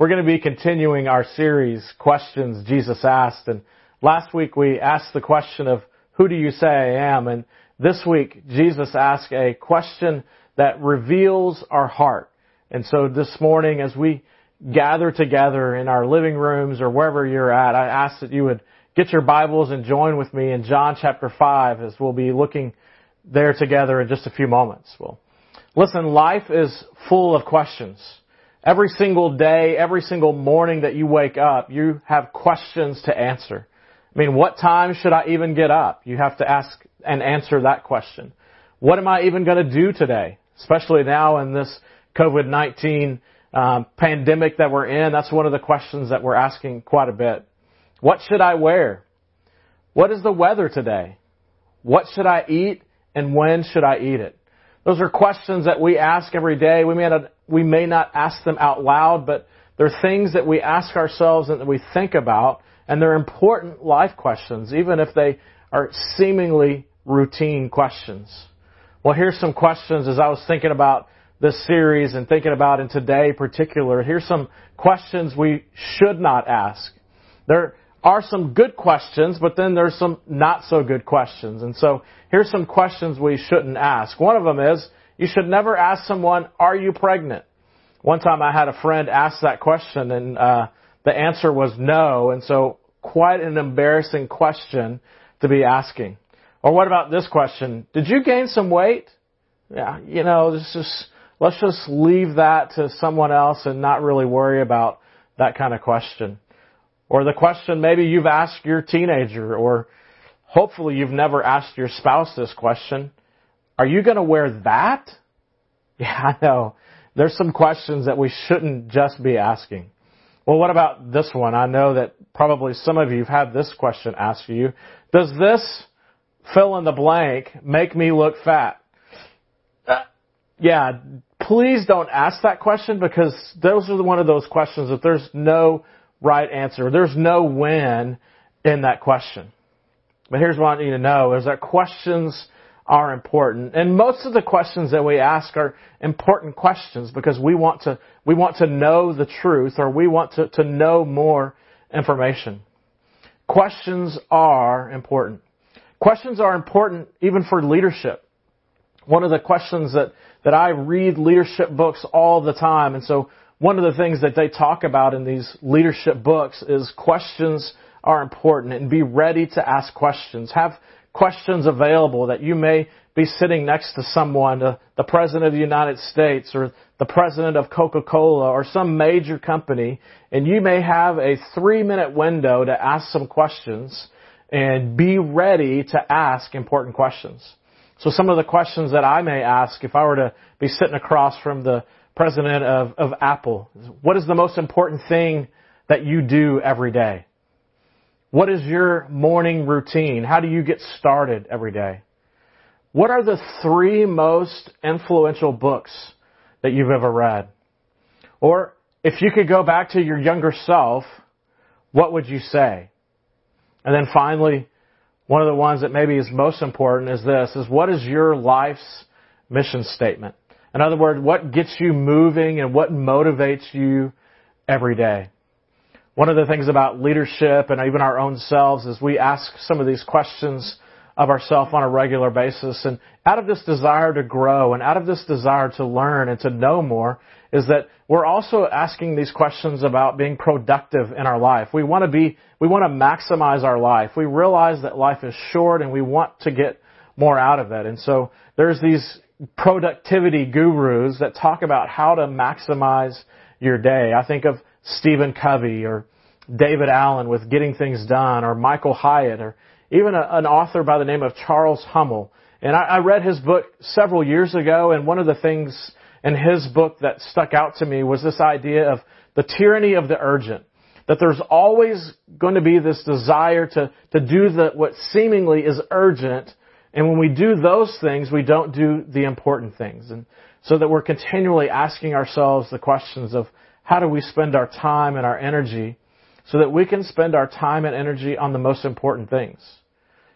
We're going to be continuing our series, Questions Jesus Asked. And last week we asked the question of, Who do you say I am? And this week, Jesus asked a question that reveals our heart. And so this morning, as we gather together in our living rooms or wherever you're at, I ask that you would get your Bibles and join with me in John chapter 5 as we'll be looking there together in just a few moments. Well, listen, life is full of questions. Every single day, every single morning that you wake up, you have questions to answer. I mean, what time should I even get up? You have to ask and answer that question. What am I even going to do today? Especially now in this COVID-19 um, pandemic that we're in, that's one of the questions that we're asking quite a bit. What should I wear? What is the weather today? What should I eat and when should I eat it? Those are questions that we ask every day. We may not, we may not ask them out loud, but they're things that we ask ourselves and that we think about, and they're important life questions, even if they are seemingly routine questions. Well, here's some questions as I was thinking about this series and thinking about in today particular. Here's some questions we should not ask. There are some good questions, but then there's some not so good questions. And so here's some questions we shouldn't ask. One of them is, you should never ask someone, are you pregnant? One time I had a friend ask that question and, uh, the answer was no. And so quite an embarrassing question to be asking. Or what about this question? Did you gain some weight? Yeah, you know, this just, let's just leave that to someone else and not really worry about that kind of question. Or the question maybe you've asked your teenager or hopefully you've never asked your spouse this question. Are you going to wear that? Yeah, I know. There's some questions that we shouldn't just be asking. Well, what about this one? I know that probably some of you have had this question asked of you. Does this fill in the blank make me look fat? Uh, yeah, please don't ask that question because those are one of those questions that there's no right answer. There's no when in that question. But here's what I you to know is that questions are important. And most of the questions that we ask are important questions because we want to, we want to know the truth or we want to, to know more information. Questions are important. Questions are important even for leadership. One of the questions that, that I read leadership books all the time, and so one of the things that they talk about in these leadership books is questions are important and be ready to ask questions. Have questions available that you may be sitting next to someone, uh, the President of the United States or the President of Coca-Cola or some major company, and you may have a three minute window to ask some questions and be ready to ask important questions. So some of the questions that I may ask if I were to be sitting across from the president of, of Apple. What is the most important thing that you do every day? What is your morning routine? How do you get started every day? What are the three most influential books that you've ever read? Or if you could go back to your younger self, what would you say? And then finally, one of the ones that maybe is most important is this, is what is your life's mission statement? In other words, what gets you moving and what motivates you every day? One of the things about leadership and even our own selves is we ask some of these questions of ourselves on a regular basis. And out of this desire to grow and out of this desire to learn and to know more is that we're also asking these questions about being productive in our life. We want to be, we want to maximize our life. We realize that life is short and we want to get more out of it. And so there's these productivity gurus that talk about how to maximize your day. I think of Stephen Covey or David Allen with Getting Things Done or Michael Hyatt or even a, an author by the name of Charles Hummel. And I, I read his book several years ago and one of the things in his book that stuck out to me was this idea of the tyranny of the urgent. That there's always going to be this desire to, to do the, what seemingly is urgent and when we do those things, we don't do the important things. And so that we're continually asking ourselves the questions of how do we spend our time and our energy so that we can spend our time and energy on the most important things.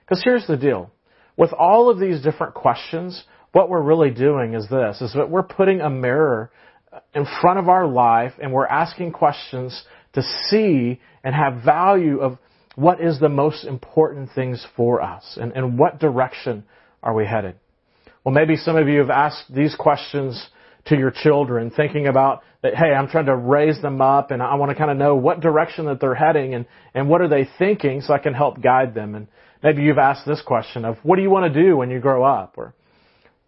Because here's the deal. With all of these different questions, what we're really doing is this, is that we're putting a mirror in front of our life and we're asking questions to see and have value of what is the most important things for us and, and what direction are we headed. Well, maybe some of you have asked these questions to your children, thinking about that, hey, I'm trying to raise them up and I want to kind of know what direction that they're heading and, and what are they thinking so I can help guide them. And maybe you've asked this question of what do you want to do when you grow up? Or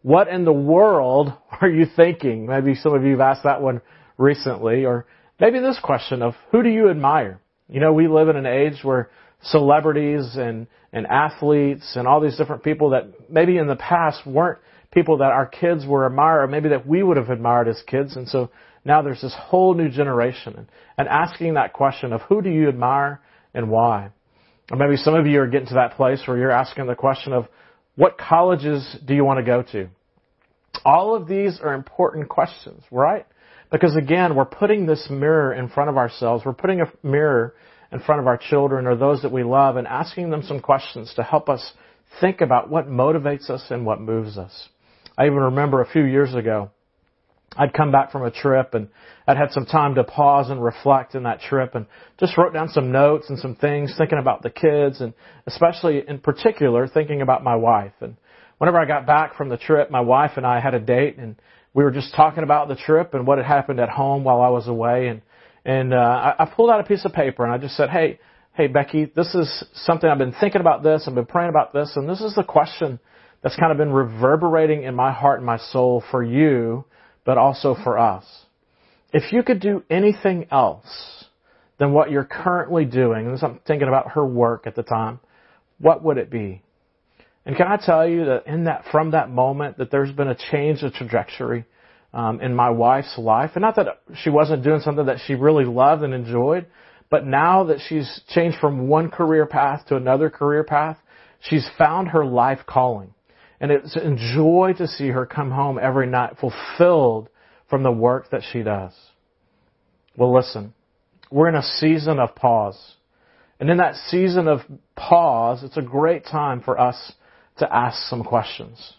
what in the world are you thinking? Maybe some of you have asked that one recently. Or maybe this question of who do you admire? You know, we live in an age where celebrities and, and athletes and all these different people that maybe in the past weren't people that our kids were admired, maybe that we would have admired as kids. And so now there's this whole new generation. And, and asking that question of who do you admire and why? Or maybe some of you are getting to that place where you're asking the question of what colleges do you want to go to? All of these are important questions, right? Because again, we're putting this mirror in front of ourselves. We're putting a mirror in front of our children or those that we love and asking them some questions to help us think about what motivates us and what moves us. I even remember a few years ago, I'd come back from a trip and I'd had some time to pause and reflect in that trip and just wrote down some notes and some things thinking about the kids and especially in particular thinking about my wife. And whenever I got back from the trip, my wife and I had a date and we were just talking about the trip and what had happened at home while I was away and and uh, I, I pulled out a piece of paper and I just said, "Hey, hey Becky, this is something I've been thinking about this, I've been praying about this, and this is the question that's kind of been reverberating in my heart and my soul for you, but also for us. If you could do anything else than what you're currently doing, and I'm thinking about her work at the time, what would it be? And can I tell you that in that, from that moment, that there's been a change of trajectory um, in my wife's life, and not that she wasn't doing something that she really loved and enjoyed, but now that she's changed from one career path to another career path, she's found her life calling. And it's a joy to see her come home every night fulfilled from the work that she does. Well, listen, we're in a season of pause. And in that season of pause, it's a great time for us to ask some questions.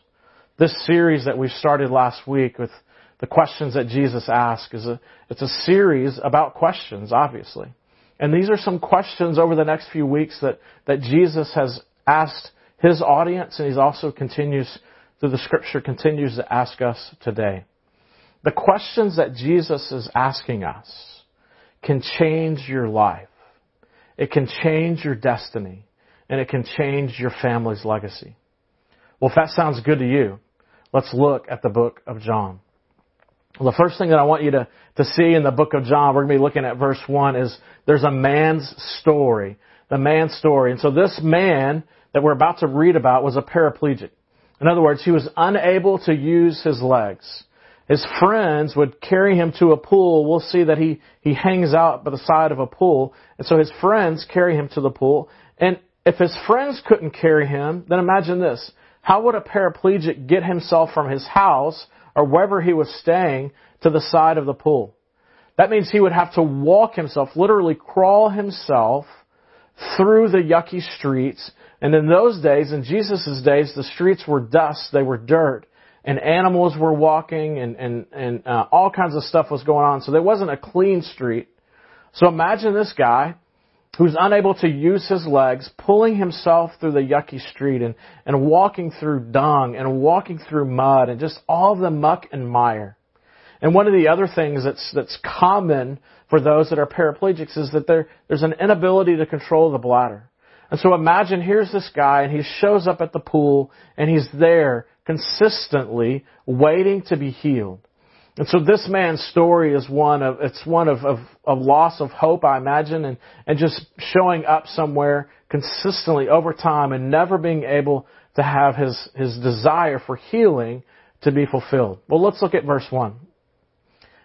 This series that we started last week with the questions that Jesus asked is a, it's a series about questions, obviously. And these are some questions over the next few weeks that, that Jesus has asked his audience, and he also continues through the scripture, continues to ask us today. The questions that Jesus is asking us can change your life. It can change your destiny, and it can change your family's legacy. Well, if that sounds good to you, let's look at the book of John. Well, the first thing that I want you to, to see in the book of John, we're going to be looking at verse 1, is there's a man's story. The man's story. And so this man that we're about to read about was a paraplegic. In other words, he was unable to use his legs. His friends would carry him to a pool. We'll see that he, he hangs out by the side of a pool. And so his friends carry him to the pool. And if his friends couldn't carry him, then imagine this. How would a paraplegic get himself from his house or wherever he was staying to the side of the pool? That means he would have to walk himself, literally crawl himself through the yucky streets and in those days, in Jesus' days, the streets were dust, they were dirt, and animals were walking, and, and, and uh, all kinds of stuff was going on. So there wasn't a clean street. So imagine this guy who's unable to use his legs, pulling himself through the yucky street and, and walking through dung and walking through mud and just all the muck and mire. And one of the other things that's, that's common for those that are paraplegics is that there, there's an inability to control the bladder. And so imagine here's this guy and he shows up at the pool and he's there consistently waiting to be healed. And so this man's story is one of, it's one of, of, of loss of hope, I imagine, and, and just showing up somewhere consistently over time and never being able to have his, his desire for healing to be fulfilled. Well, let's look at verse 1.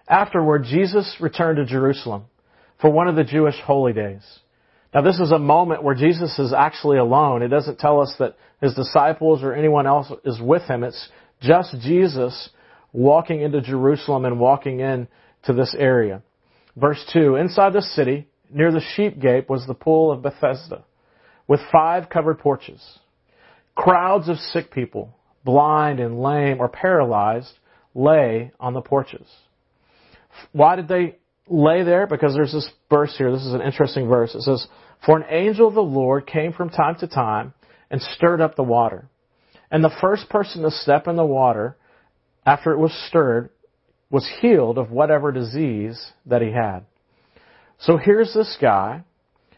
Afterward, Jesus returned to Jerusalem for one of the Jewish holy days. Now this is a moment where Jesus is actually alone. It doesn't tell us that his disciples or anyone else is with him. It's just Jesus walking into Jerusalem and walking in to this area. Verse 2, inside the city, near the sheep gate, was the pool of Bethesda, with five covered porches. Crowds of sick people, blind and lame or paralyzed, lay on the porches. Why did they lay there? Because there's this verse here. This is an interesting verse. It says, For an angel of the Lord came from time to time and stirred up the water. And the first person to step in the water after it was stirred was healed of whatever disease that he had. So here's this guy.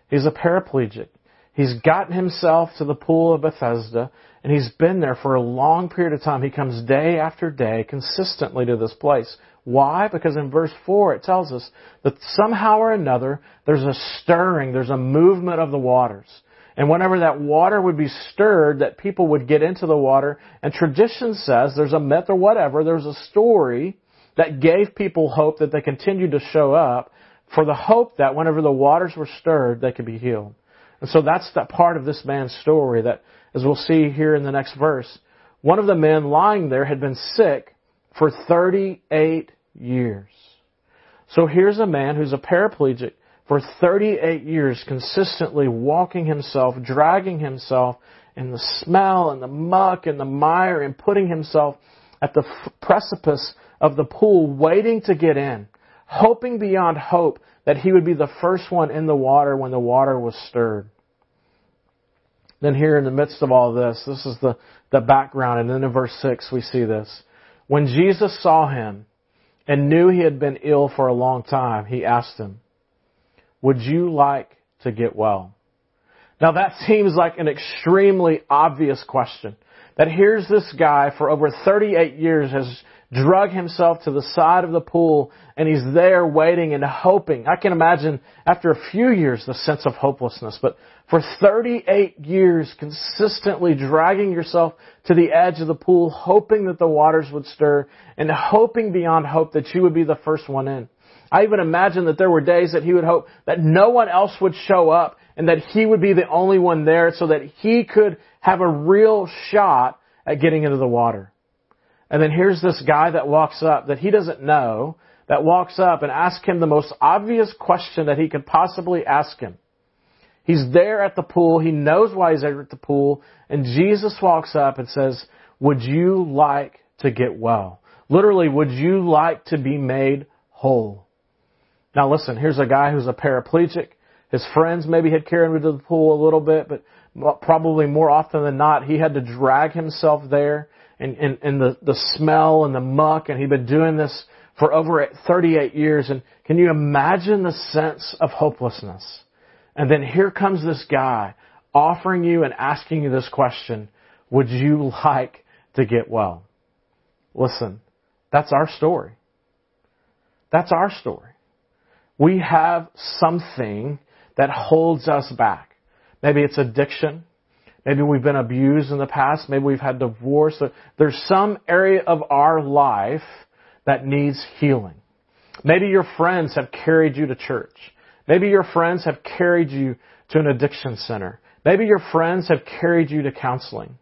He's a paraplegic. He's gotten himself to the pool of Bethesda, and he's been there for a long period of time. He comes day after day consistently to this place. Why? Because in verse 4 it tells us that somehow or another there's a stirring, there's a movement of the waters. And whenever that water would be stirred, that people would get into the water, and tradition says there's a myth or whatever, there's a story that gave people hope that they continued to show up for the hope that whenever the waters were stirred, they could be healed. And so that's that part of this man's story that, as we'll see here in the next verse, one of the men lying there had been sick for 38 years. So here's a man who's a paraplegic for 38 years, consistently walking himself, dragging himself in the smell and the muck and the mire and putting himself at the precipice of the pool, waiting to get in, hoping beyond hope that he would be the first one in the water when the water was stirred. Then here in the midst of all this, this is the, the background, and then in verse 6 we see this. When Jesus saw him and knew he had been ill for a long time, he asked him, Would you like to get well? Now that seems like an extremely obvious question. That here's this guy for over 38 years has drug himself to the side of the pool and he's there waiting and hoping. I can imagine after a few years the sense of hopelessness, but for 38 years consistently dragging yourself to the edge of the pool, hoping that the waters would stir and hoping beyond hope that you would be the first one in. I even imagine that there were days that he would hope that no one else would show up and that he would be the only one there so that he could have a real shot at getting into the water. And then here's this guy that walks up that he doesn't know, that walks up and asks him the most obvious question that he could possibly ask him. He's there at the pool. He knows why he's there at the pool. And Jesus walks up and says, would you like to get well? Literally, would you like to be made whole? Now listen, here's a guy who's a paraplegic. His friends maybe had carried him to the pool a little bit, but probably more often than not, he had to drag himself there and, and, and the, the smell and the muck, and he'd been doing this for over 38 years. And can you imagine the sense of hopelessness? And then here comes this guy offering you and asking you this question, would you like to get well? Listen, that's our story. That's our story. We have something that holds us back. Maybe it's addiction. Maybe we've been abused in the past. Maybe we've had divorce. There's some area of our life that needs healing. Maybe your friends have carried you to church. Maybe your friends have carried you to an addiction center. Maybe your friends have carried you to counseling.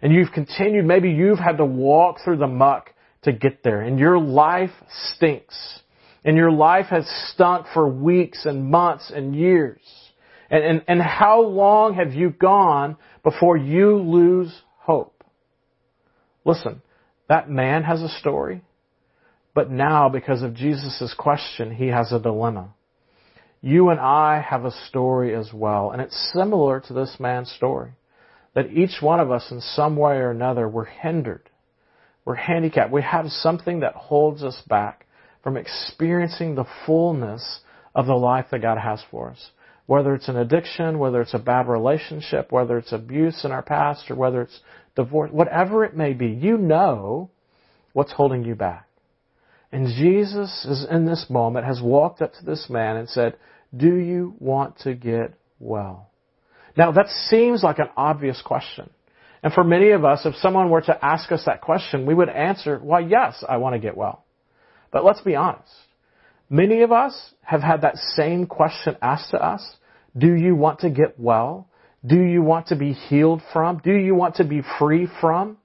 And you've continued, maybe you've had to walk through the muck to get there. And your life stinks. And your life has stunk for weeks and months and years. And, and, and how long have you gone before you lose hope? Listen, that man has a story, but now because of Jesus' question, he has a dilemma. You and I have a story as well, and it's similar to this man's story. That each one of us in some way or another, we're hindered. We're handicapped. We have something that holds us back from experiencing the fullness of the life that God has for us whether it's an addiction, whether it's a bad relationship, whether it's abuse in our past, or whether it's divorce, whatever it may be, you know what's holding you back. And Jesus is in this moment, has walked up to this man and said, do you want to get well? Now that seems like an obvious question. And for many of us, if someone were to ask us that question, we would answer, why yes, I want to get well. But let's be honest. Many of us have had that same question asked to us. Do you want to get well? Do you want to be healed from? Do you want to be free from?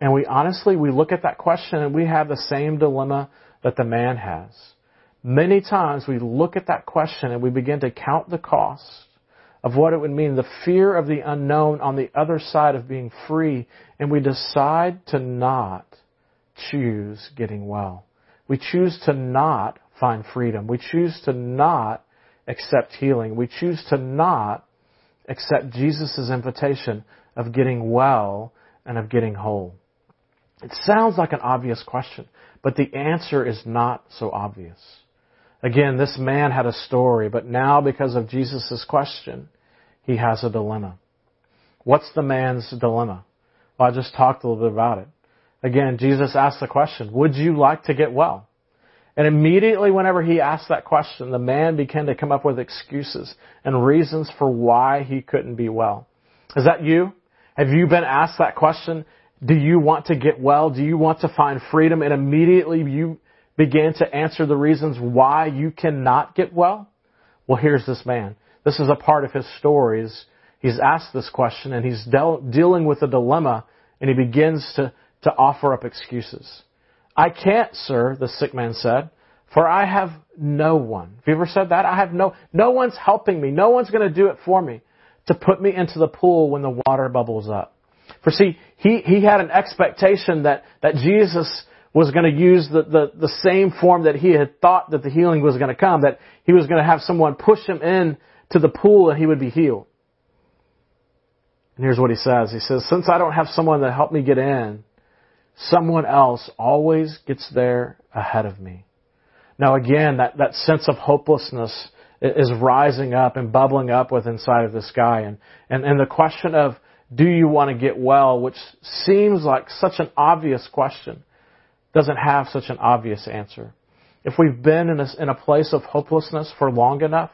And we honestly, we look at that question and we have the same dilemma that the man has. Many times we look at that question and we begin to count the cost of what it would mean, the fear of the unknown on the other side of being free, and we decide to not choose getting well. we choose to not find freedom. We choose to not accept healing. We choose to not accept Jesus' invitation of getting well and of getting whole. It sounds like an obvious question, but the answer is not so obvious. Again, this man had a story, but now because of Jesus' question, he has a dilemma. What's the man's dilemma? Well, I just talked a little bit about it. Again, Jesus asked the question, would you like to get well? And immediately whenever he asked that question, the man began to come up with excuses and reasons for why he couldn't be well. Is that you? Have you been asked that question? Do you want to get well? Do you want to find freedom? And immediately you began to answer the reasons why you cannot get well? Well, here's this man. This is a part of his stories. He's asked this question and he's dealing with a dilemma and he begins to, to offer up excuses. I can't, sir, the sick man said, for I have no one. Have you ever said that? I have no, no one's helping me. No one's going to do it for me to put me into the pool when the water bubbles up. For see, he, he had an expectation that, that Jesus was going to use the, the, the same form that he had thought that the healing was going to come, that he was going to have someone push him in to the pool and he would be healed. And here's what he says. He says, since I don't have someone to help me get in, someone else always gets there ahead of me. Now again, that, that sense of hopelessness is rising up and bubbling up with inside of this guy. And, and, and the question of, do you want to get well, which seems like such an obvious question, doesn't have such an obvious answer. If we've been in a, in a place of hopelessness for long enough,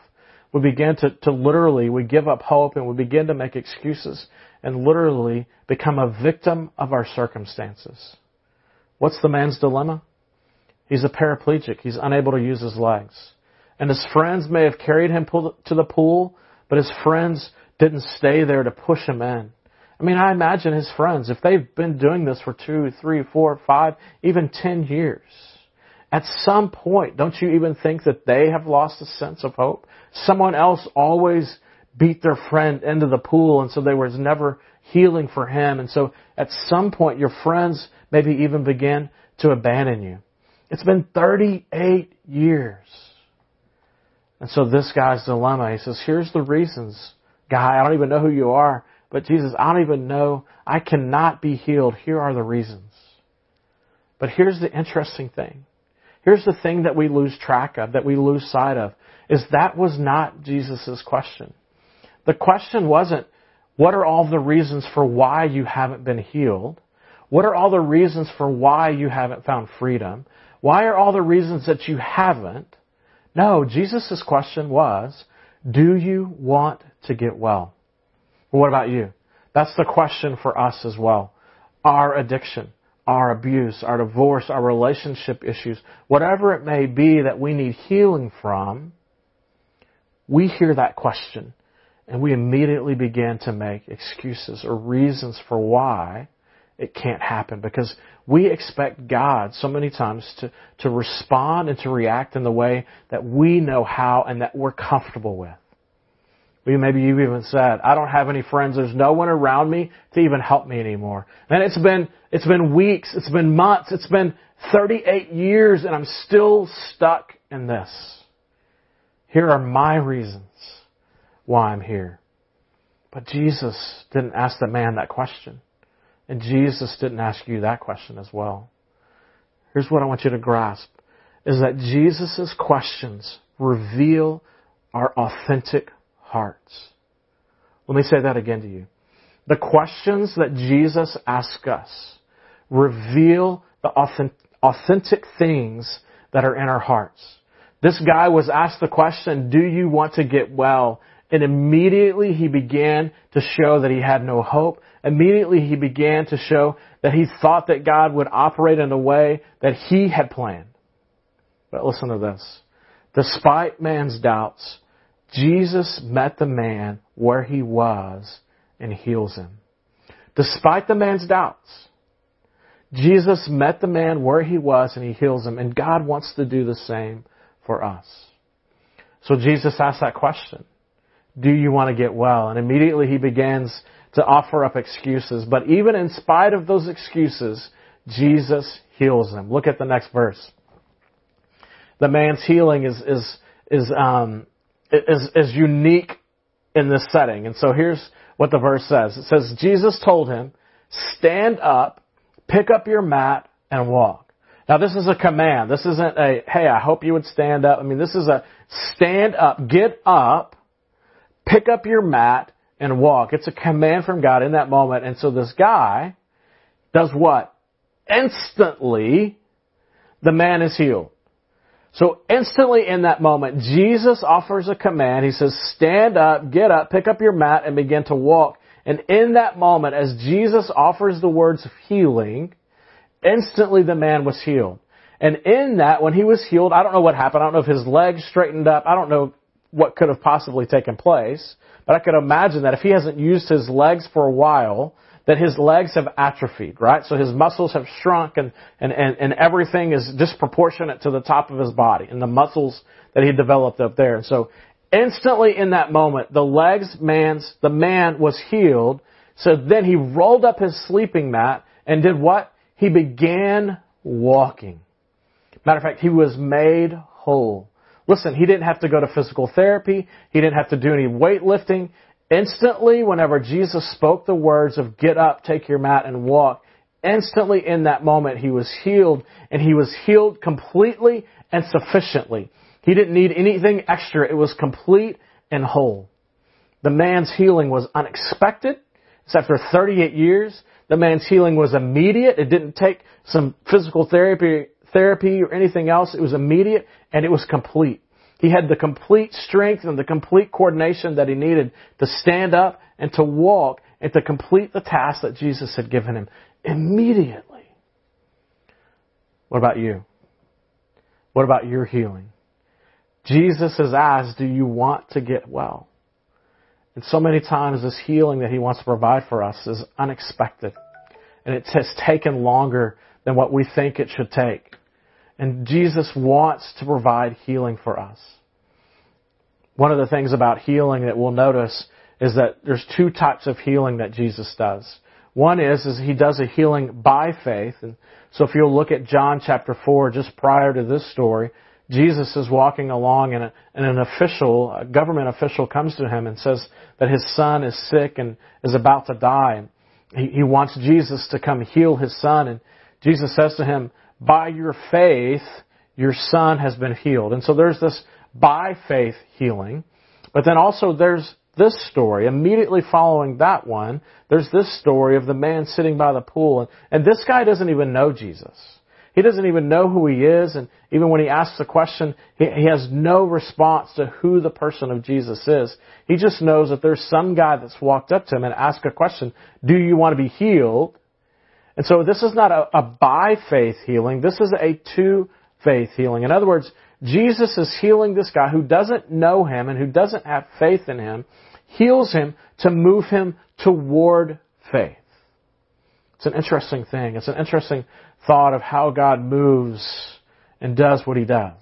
we begin to, to literally, we give up hope and we begin to make excuses and literally become a victim of our circumstances. What's the man's dilemma? He's a paraplegic. He's unable to use his legs. And his friends may have carried him to the pool, but his friends didn't stay there to push him in. I mean, I imagine his friends, if they've been doing this for two, three, four, five, even ten years, at some point, don't you even think that they have lost a sense of hope? Someone else always beat their friend into the pool, and so there was never healing for him. And so at some point, your friends maybe even begin to abandon you. It's been 38 years. And so this guy's dilemma, he says, here's the reasons. Guy, I don't even know who you are, but Jesus, I don't even know. I cannot be healed. Here are the reasons. But here's the interesting thing. Here's the thing that we lose track of, that we lose sight of, is that was not Jesus' question. The question wasn't, what are all the reasons for why you haven't been healed? What are all the reasons for why you haven't found freedom? Why are all the reasons that you haven't? No, Jesus' question was, do you want to get well? what about you? That's the question for us as well. Our addiction, our abuse, our divorce, our relationship issues, whatever it may be that we need healing from, we hear that question and we immediately begin to make excuses or reasons for why it can't happen because we expect God so many times to, to respond and to react in the way that we know how and that we're comfortable with. Maybe you've even said, I don't have any friends. There's no one around me to even help me anymore. And it's been, it's been weeks. It's been months. It's been 38 years and I'm still stuck in this. Here are my reasons why I'm here. But Jesus didn't ask the man that question. And Jesus didn't ask you that question as well. Here's what I want you to grasp is that Jesus' questions reveal our authentic hearts. Let me say that again to you. The questions that Jesus asks us reveal the authentic things that are in our hearts. This guy was asked the question, do you want to get well? And immediately he began to show that he had no hope. Immediately he began to show that he thought that God would operate in a way that he had planned. But listen to this. Despite man's doubts, Jesus met the man where he was and heals him. Despite the man's doubts, Jesus met the man where he was and he heals him. And God wants to do the same for us. So Jesus asked that question. Do you want to get well? And immediately he begins to offer up excuses. But even in spite of those excuses, Jesus heals them. Look at the next verse. the man's healing is is is um is is unique in this setting. And so here's what the verse says. It says Jesus told him, "Stand up, pick up your mat and walk." Now this is a command. This isn't a hey, I hope you would stand up. I mean, this is a stand up, get up, pick up your mat and walk. It's a command from God in that moment. And so this guy does what? Instantly, the man is healed. So instantly in that moment, Jesus offers a command. He says, stand up, get up, pick up your mat, and begin to walk. And in that moment, as Jesus offers the words of healing, instantly the man was healed. And in that, when he was healed, I don't know what happened. I don't know if his legs straightened up. I don't know what could have possibly taken place. But I could imagine that if he hasn't used his legs for a while, that his legs have atrophied, right? So his muscles have shrunk and, and, and, and everything is disproportionate to the top of his body and the muscles that he developed up there. And so instantly in that moment, the legs man's, the man was healed. So then he rolled up his sleeping mat and did what? He began walking. Matter of fact, he was made whole. Listen, he didn't have to go to physical therapy. He didn't have to do any weightlifting. Instantly, whenever Jesus spoke the words of get up, take your mat and walk, instantly in that moment he was healed and he was healed completely and sufficiently. He didn't need anything extra. It was complete and whole. The man's healing was unexpected. It's after 38 years. The man's healing was immediate. It didn't take some physical therapy, therapy or anything else. It was immediate and it was complete. He had the complete strength and the complete coordination that he needed to stand up and to walk and to complete the task that Jesus had given him immediately. What about you? What about your healing? Jesus has asked, do you want to get well? And so many times this healing that he wants to provide for us is unexpected. And it has taken longer than what we think it should take. And Jesus wants to provide healing for us. One of the things about healing that we'll notice is that there's two types of healing that Jesus does. One is, is he does a healing by faith. And so if you'll look at John chapter 4, just prior to this story, Jesus is walking along and, an official, a government official comes to him and says that his son is sick and is about to die. And he wants Jesus to come heal his son. And Jesus says to him, by your faith, your son has been healed. And so there's this by faith healing. But then also there's this story. Immediately following that one, there's this story of the man sitting by the pool. And, and this guy doesn't even know Jesus. He doesn't even know who he is. And even when he asks the question, he, he has no response to who the person of Jesus is. He just knows that there's some guy that's walked up to him and asked a question, do you want to be healed? And so this is not a, a by faith healing. This is a to faith healing. In other words, Jesus is healing this guy who doesn't know him and who doesn't have faith in him, heals him to move him toward faith. It's an interesting thing. It's an interesting thought of how God moves and does what he does.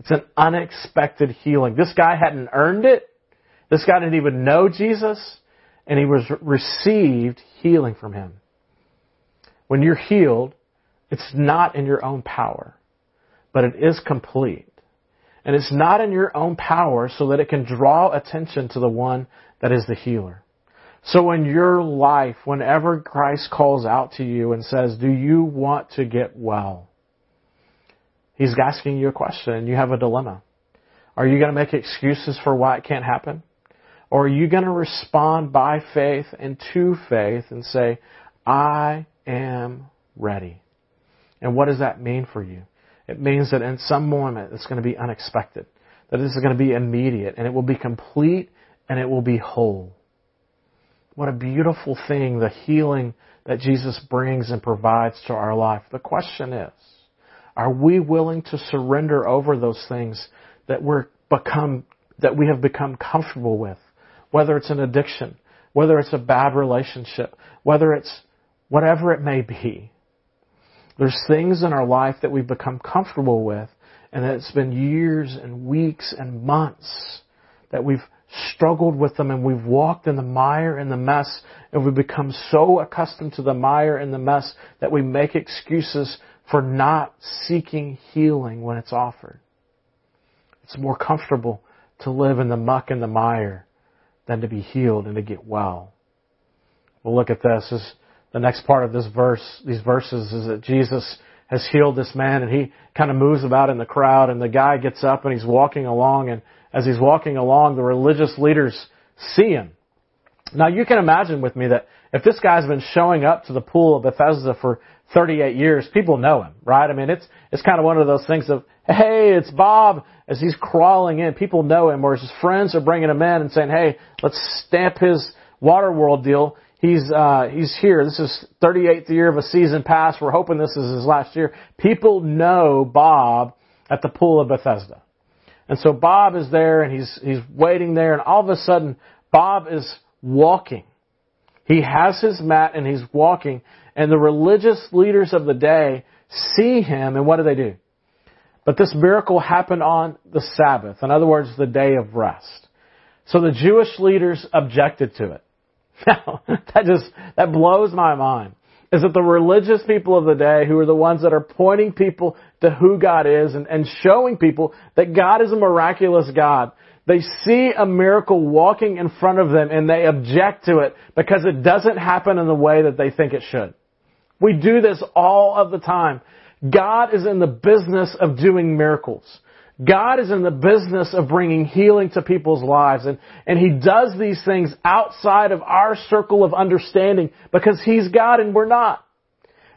It's an unexpected healing. This guy hadn't earned it. This guy didn't even know Jesus, and he was received healing from him. When you're healed, it's not in your own power, but it is complete. And it's not in your own power so that it can draw attention to the one that is the healer. So in your life, whenever Christ calls out to you and says, do you want to get well? He's asking you a question you have a dilemma. Are you going to make excuses for why it can't happen? Or are you going to respond by faith and to faith and say, I am ready. And what does that mean for you? It means that in some moment it's going to be unexpected, that this is going to be immediate, and it will be complete and it will be whole. What a beautiful thing, the healing that Jesus brings and provides to our life. The question is, are we willing to surrender over those things that we're become, that we have become comfortable with? Whether it's an addiction, whether it's a bad relationship, whether it's whatever it may be. There's things in our life that we've become comfortable with, and that it's been years and weeks and months that we've struggled with them and we've walked in the mire and the mess and we've become so accustomed to the mire and the mess that we make excuses for not seeking healing when it's offered. It's more comfortable to live in the muck and the mire than to be healed and to get well. We'll look at this as the next part of this verse, these verses is that Jesus has healed this man and he kind of moves about in the crowd and the guy gets up and he's walking along and as he's walking along, the religious leaders see him. Now you can imagine with me that if this guy's been showing up to the pool of Bethesda for 38 years, people know him, right? I mean, it's, it's kind of one of those things of, hey, it's Bob, as he's crawling in, people know him, or his friends are bringing him in and saying, hey, let's stamp his Waterworld deal. He's, uh, he's here. This is 38th year of a season pass. We're hoping this is his last year. People know Bob at the pool of Bethesda. And so Bob is there and he's, he's waiting there and all of a sudden Bob is walking. He has his mat and he's walking and the religious leaders of the day see him and what do they do? But this miracle happened on the Sabbath. In other words, the day of rest. So the Jewish leaders objected to it. Now, that just, that blows my mind. Is that the religious people of the day who are the ones that are pointing people to who God is and, and showing people that God is a miraculous God. They see a miracle walking in front of them and they object to it because it doesn't happen in the way that they think it should. We do this all of the time. God is in the business of doing miracles. God is in the business of bringing healing to people's lives and, and He does these things outside of our circle of understanding because He's God and we're not.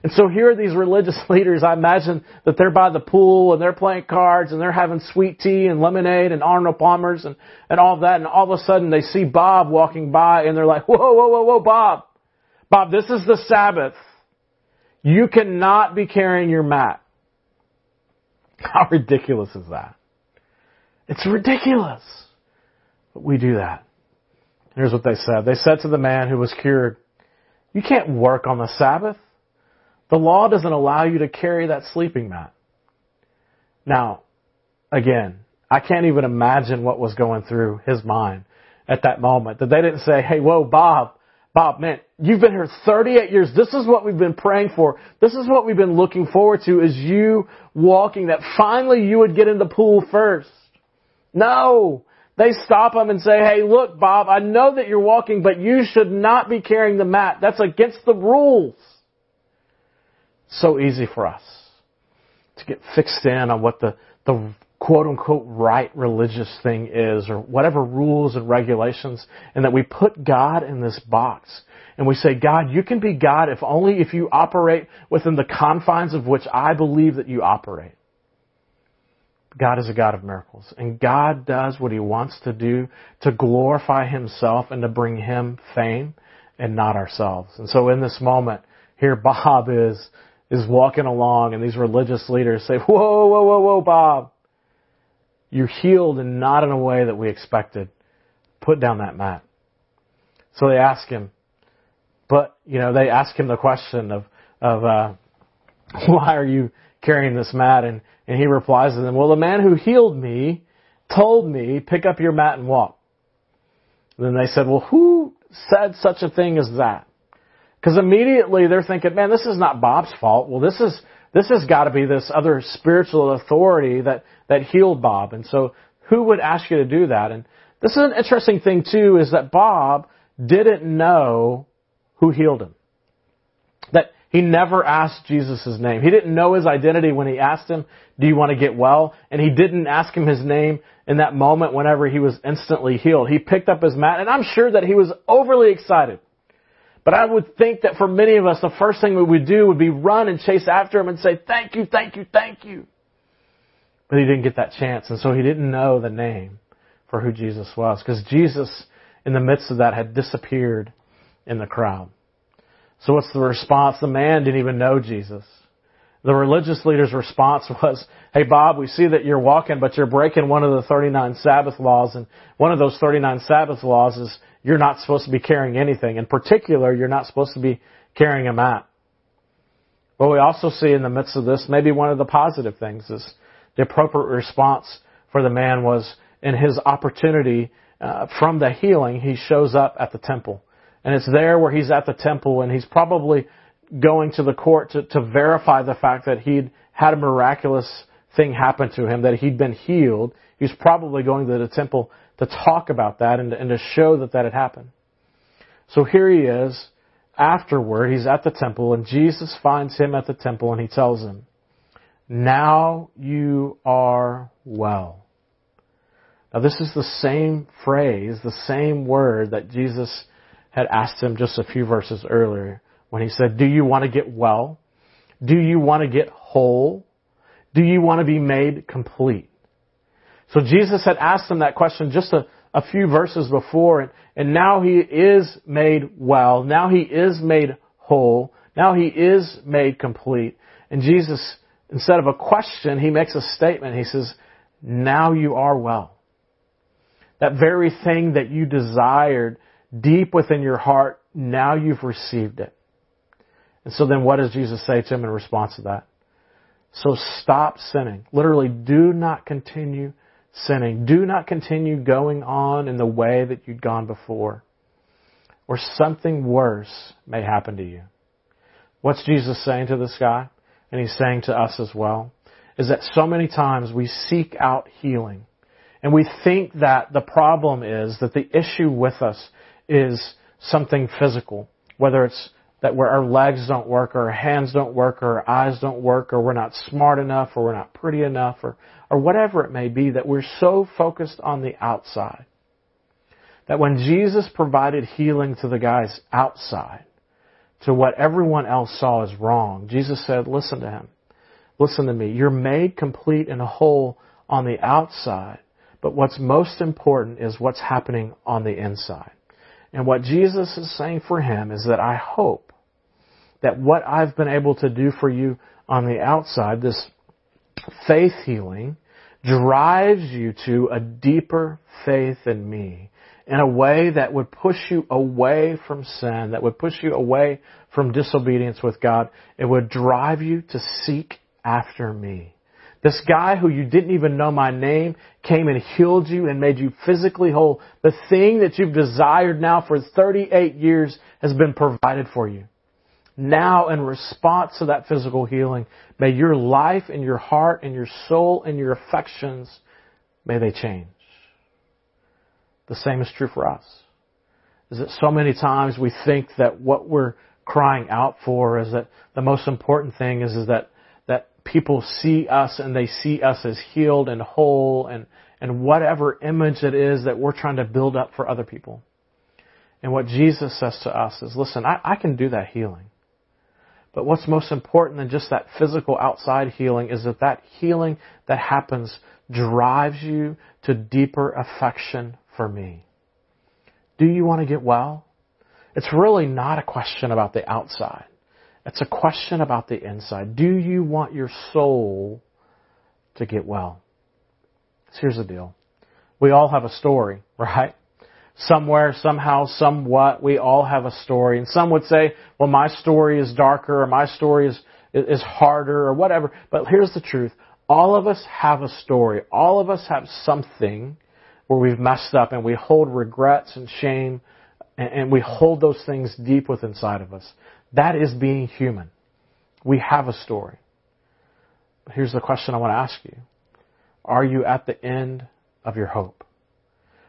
And so here are these religious leaders. I imagine that they're by the pool and they're playing cards and they're having sweet tea and lemonade and Arnold Palmer's and, and all that. And all of a sudden they see Bob walking by and they're like, whoa, whoa, whoa, whoa, Bob. Bob, this is the Sabbath. You cannot be carrying your mat. How ridiculous is that? It's ridiculous. But we do that. Here's what they said. They said to the man who was cured, you can't work on the Sabbath. The law doesn't allow you to carry that sleeping mat. Now, again, I can't even imagine what was going through his mind at that moment. That they didn't say, hey, whoa, Bob, Bob, man, you've been here 38 years. This is what we've been praying for. This is what we've been looking forward to is you walking that finally you would get in the pool first. No. They stop him and say, hey, look, Bob, I know that you're walking, but you should not be carrying the mat. That's against the rules. So easy for us to get fixed in on what the, the quote unquote right religious thing is or whatever rules and regulations and that we put God in this box and we say, God, you can be God if only if you operate within the confines of which I believe that you operate. God is a God of miracles and God does what he wants to do to glorify himself and to bring him fame and not ourselves. And so in this moment, here Bob is, is walking along and these religious leaders say, whoa, whoa, whoa, whoa, Bob you're healed and not in a way that we expected. Put down that mat. So they ask him, but, you know, they ask him the question of, of, uh, why are you carrying this mat? And, and he replies to them, well, the man who healed me told me, pick up your mat and walk. And then they said, well, who said such a thing as that? Because immediately they're thinking, man, this is not Bob's fault. Well, this is, this has got to be this other spiritual authority that, that healed Bob. And so who would ask you to do that? And this is an interesting thing too, is that Bob didn't know who healed him. That he never asked Jesus' name. He didn't know his identity when he asked him, do you want to get well? And he didn't ask him his name in that moment whenever he was instantly healed. He picked up his mat and I'm sure that he was overly excited. But I would think that for many of us, the first thing we would do would be run and chase after him and say, thank you, thank you, thank you. But he didn't get that chance, and so he didn't know the name for who Jesus was, because Jesus, in the midst of that, had disappeared in the crowd. So what's the response? The man didn't even know Jesus. The religious leader's response was, hey Bob, we see that you're walking, but you're breaking one of the 39 Sabbath laws, and one of those 39 Sabbath laws is you're not supposed to be carrying anything. In particular, you're not supposed to be carrying a mat. But we also see in the midst of this, maybe one of the positive things is the appropriate response for the man was in his opportunity uh, from the healing, he shows up at the temple. And it's there where he's at the temple and he's probably going to the court to, to verify the fact that he'd had a miraculous thing happen to him, that he'd been healed, He's probably going to the temple to talk about that and, and to show that that had happened. So here he is, afterward, he's at the temple, and Jesus finds him at the temple and he tells him, Now you are well. Now this is the same phrase, the same word that Jesus had asked him just a few verses earlier when he said, Do you want to get well? Do you want to get whole? Do you want to be made complete? So Jesus had asked him that question just a, a few verses before, and, and now he is made well. Now he is made whole. Now he is made complete. And Jesus, instead of a question, he makes a statement. He says, Now you are well. That very thing that you desired deep within your heart, now you've received it. And so then what does Jesus say to him in response to that? So stop sinning. Literally, do not continue sinning. Do not continue going on in the way that you'd gone before. Or something worse may happen to you. What's Jesus saying to this guy? And he's saying to us as well, is that so many times we seek out healing. And we think that the problem is that the issue with us is something physical, whether it's that where our legs don't work, or our hands don't work, or our eyes don't work, or we're not smart enough, or we're not pretty enough, or, or whatever it may be, that we're so focused on the outside. That when Jesus provided healing to the guys outside, to what everyone else saw as wrong, Jesus said, listen to him. Listen to me. You're made complete and whole on the outside, but what's most important is what's happening on the inside. And what Jesus is saying for him is that I hope that what I've been able to do for you on the outside, this faith healing, drives you to a deeper faith in me in a way that would push you away from sin, that would push you away from disobedience with God. It would drive you to seek after me. This guy who you didn't even know my name came and healed you and made you physically whole. The thing that you've desired now for 38 years has been provided for you. Now, in response to that physical healing, may your life and your heart and your soul and your affections, may they change. The same is true for us. Is that so many times we think that what we're crying out for is that the most important thing is, is that people see us and they see us as healed and whole and, and whatever image it is that we're trying to build up for other people. And what Jesus says to us is, listen, I, I can do that healing. But what's most important than just that physical outside healing is that that healing that happens drives you to deeper affection for me. Do you want to get well? It's really not a question about the outside. It's a question about the inside. Do you want your soul to get well? So here's the deal. We all have a story, right? Somewhere, somehow, somewhat, we all have a story. And some would say, well, my story is darker or my story is, is harder or whatever. But here's the truth. All of us have a story. All of us have something where we've messed up and we hold regrets and shame and we hold those things deep within inside of us. That is being human. We have a story. But here's the question I want to ask you. Are you at the end of your hope?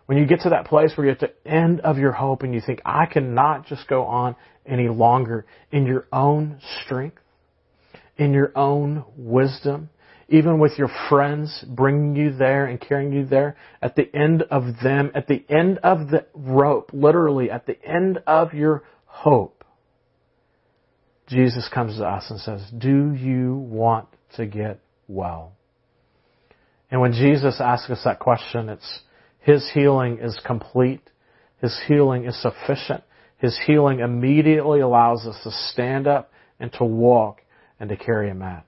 When you get to that place where you're at the end of your hope and you think, I cannot just go on any longer in your own strength, in your own wisdom, even with your friends bringing you there and carrying you there, at the end of them, at the end of the rope, literally at the end of your hope, Jesus comes to us and says, Do you want to get well? And when Jesus asks us that question, it's His healing is complete. His healing is sufficient. His healing immediately allows us to stand up and to walk and to carry a mat.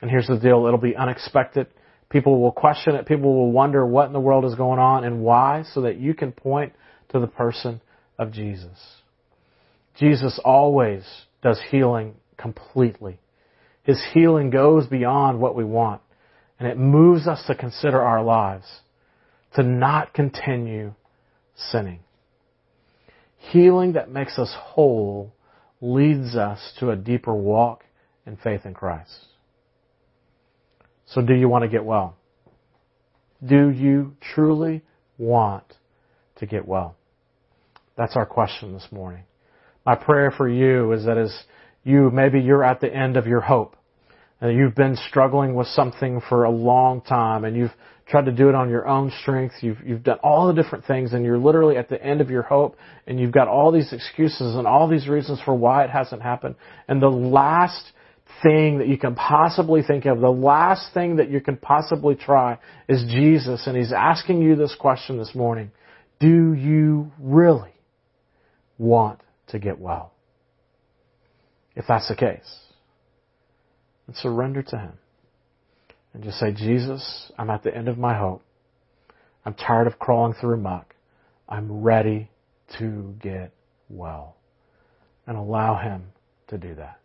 And here's the deal. It'll be unexpected. People will question it. People will wonder what in the world is going on and why so that you can point to the person of Jesus. Jesus always does healing completely. His healing goes beyond what we want, and it moves us to consider our lives, to not continue sinning. Healing that makes us whole leads us to a deeper walk in faith in Christ. So do you want to get well? Do you truly want to get well? That's our question this morning. My prayer for you is that as you, maybe you're at the end of your hope, and you've been struggling with something for a long time, and you've tried to do it on your own strength, you've, you've done all the different things, and you're literally at the end of your hope, and you've got all these excuses and all these reasons for why it hasn't happened. And the last thing that you can possibly think of, the last thing that you can possibly try is Jesus, and He's asking you this question this morning. Do you really want to get well? If that's the case, then surrender to Him. And just say, Jesus, I'm at the end of my hope. I'm tired of crawling through muck. I'm ready to get well. And allow Him to do that.